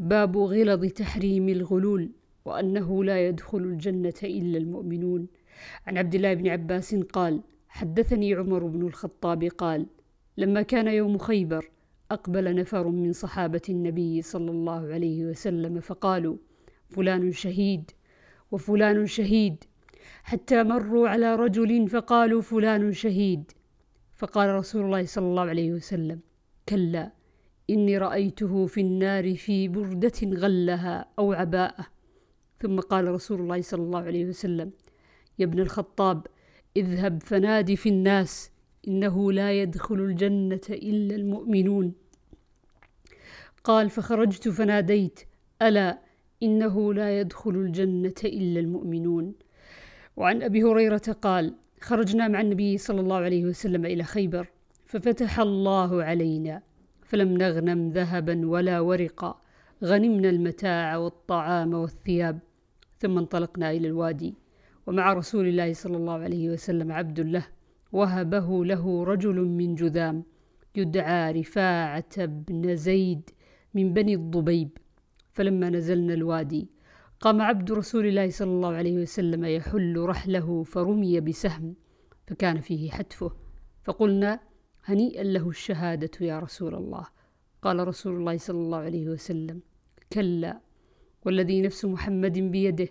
باب غلظ تحريم الغلول وأنه لا يدخل الجنة إلا المؤمنون. عن عبد الله بن عباس قال حدثني عمر بن الخطاب قال لما كان يوم خيبر أقبل نفر من صحابة النبي صلى الله عليه وسلم فقالوا فلان شهيد وفلان شهيد. حتى مروا على رجل فقالوا فلان شهيد. فقال رسول الله صلى الله عليه وسلم كلا. إني رأيته في النار في بردة غلها أو عباءة. ثم قال رسول الله صلى الله عليه وسلم يا ابن الخطاب اذهب فنادي في الناس إنه لا يدخل الجنة إلا المؤمنون. قال فخرجت فناديت ألا إنه لا يدخل الجنة إلا المؤمنون. وعن أبي هريرة قال خرجنا مع النبي صلى الله عليه وسلم إلى خيبر ففتح الله علينا. فلم نغنم ذهبا ولا ورقا. غنمنا المتاع والطعام والثياب ثم انطلقنا إلى الوادي. ومع رسول الله صلى الله عليه وسلم عبد له وهبه له رجل من جذام يدعى رفاعة بن زيد من بني الضبيب. فلما نزلنا الوادي قام عبد رسول الله صلى الله عليه وسلم يحل رحله فرمي بسهم فكان فيه حتفه. فقلنا هنيئا له الشهادة يا رسول الله. قال رسول الله صلى الله عليه وسلم كلا والذي نفس محمد بيده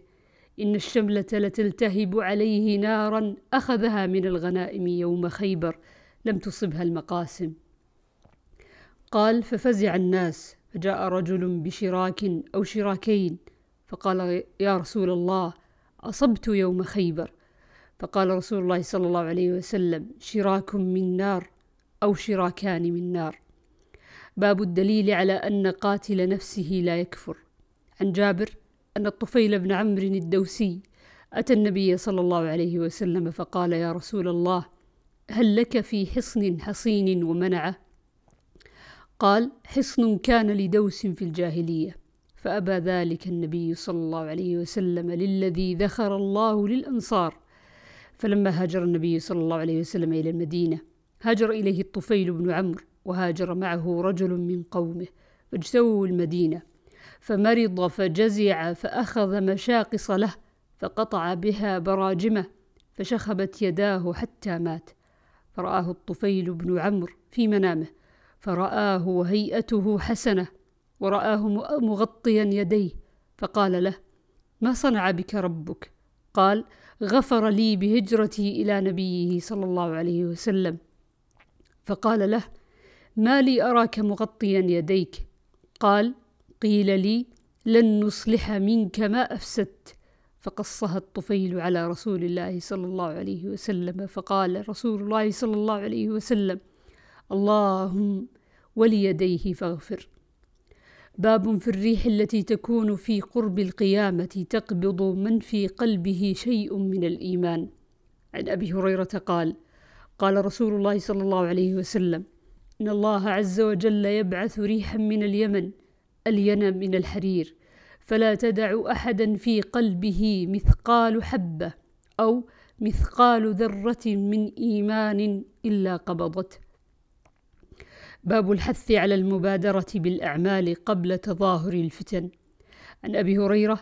إن الشملة لتلتهب عليه نارا أخذها من الغنائم يوم خيبر لم تصبها المقاسم. قال ففزع الناس فجاء رجل بشراك أو شراكين فقال يا رسول الله أصبت يوم خيبر؟ فقال رسول الله صلى الله عليه وسلم شراك من نار أو شراكان من نار. باب الدليل على أن قاتل نفسه لا يكفر. عن جابر أن الطفيل بن عمرو الدوسي أتى النبي صلى الله عليه وسلم فقال يا رسول الله هل لك في حصن حصين ومنعة؟ قال حصن كان لدوس في الجاهلية. فأبى ذلك النبي صلى الله عليه وسلم للذي ذخر الله للأنصار. فلما هاجر النبي صلى الله عليه وسلم إلى المدينة هاجر إليه الطفيل بن عمرو وهاجر معه رجل من قومه فاجتووا المدينة. فمرض فجزع فأخذ مشاقص له فقطع بها براجمه فشخبت يداه حتى مات. فرآه الطفيل بن عمرو في منامه فرآه وهيئته حسنة ورآه مغطيا يديه. فقال له ما صنع بك ربك؟ قال غفر لي بهجرتي إلى نبيه صلى الله عليه وسلم. فقال له ما لي أراك مغطيا يديك. قال قيل لي لن نصلح منك ما أفسدت. فقصها الطفيل على رسول الله صلى الله عليه وسلم فقال رسول الله صلى الله عليه وسلم اللهم وليديه فاغفر. باب في الريح التي تكون في قرب القيامة تقبض من في قلبه شيء من الإيمان. عن أبي هريرة قال قال رسول الله صلى الله عليه وسلم إن الله عز وجل يبعث ريحا من اليمن ألين من الحرير فلا تدع أحدا في قلبه مثقال حبة أو مثقال ذرة من إيمان إلا قبضته. باب الحث على المبادرة بالأعمال قبل تظاهر الفتن. عن أبي هريرة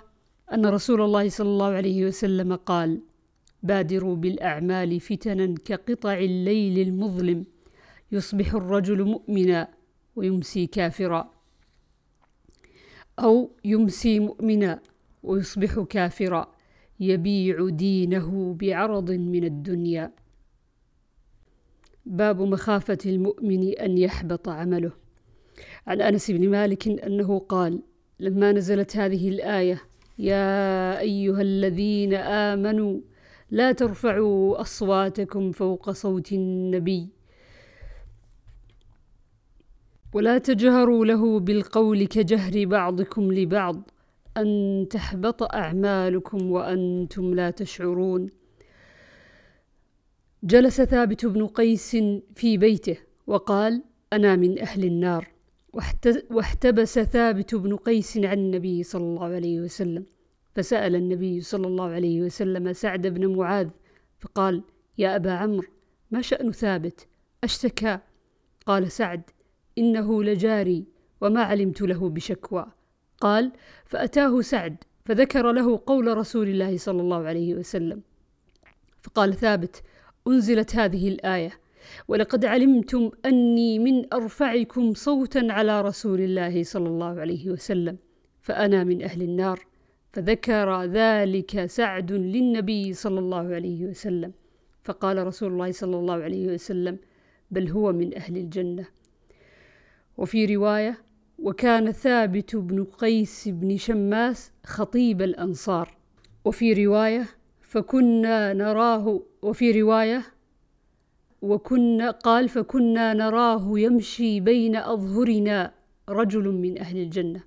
أن رسول الله صلى الله عليه وسلم قال بادروا بالأعمال فتنا كقطع الليل المظلم. يصبح الرجل مؤمنا ويمسي كافرا. أو يمسي مؤمنا ويصبح كافرا. يبيع دينه بعرض من الدنيا. باب مخافة المؤمن أن يحبط عمله. عن أنس بن مالك أنه قال لما نزلت هذه الآية يا أيها الذين آمنوا لا ترفعوا أصواتكم فوق صوت النبي. ولا تجهروا له بالقول كجهر بعضكم لبعض أن تحبط أعمالكم وأنتم لا تشعرون. جلس ثابت بن قيس في بيته وقال أنا من أهل النار. واحتبس ثابت بن قيس عن النبي صلى الله عليه وسلم. فسأل النبي صلى الله عليه وسلم سعد بن معاذ فقال يا أبا عمرو ما شأن ثابت؟ أشتكى. قال سعد إنه لجاري وما علمت له بشكوى. قال فأتاه سعد فذكر له قول رسول الله صلى الله عليه وسلم. فقال ثابت أنزلت هذه الآية ولقد علمتم أني من أرفعكم صوتا على رسول الله صلى الله عليه وسلم فأنا من أهل النار. فذكر ذلك سعد للنبي صلى الله عليه وسلم. فقال رسول الله صلى الله عليه وسلم بل هو من أهل الجنة. وفي رواية وكان ثابت بن قيس بن شماس خطيب الأنصار. وفي رواية فكنا نراه. وفي رواية وكنا قال فكنا نراه يمشي بين أظهرنا رجل من أهل الجنة.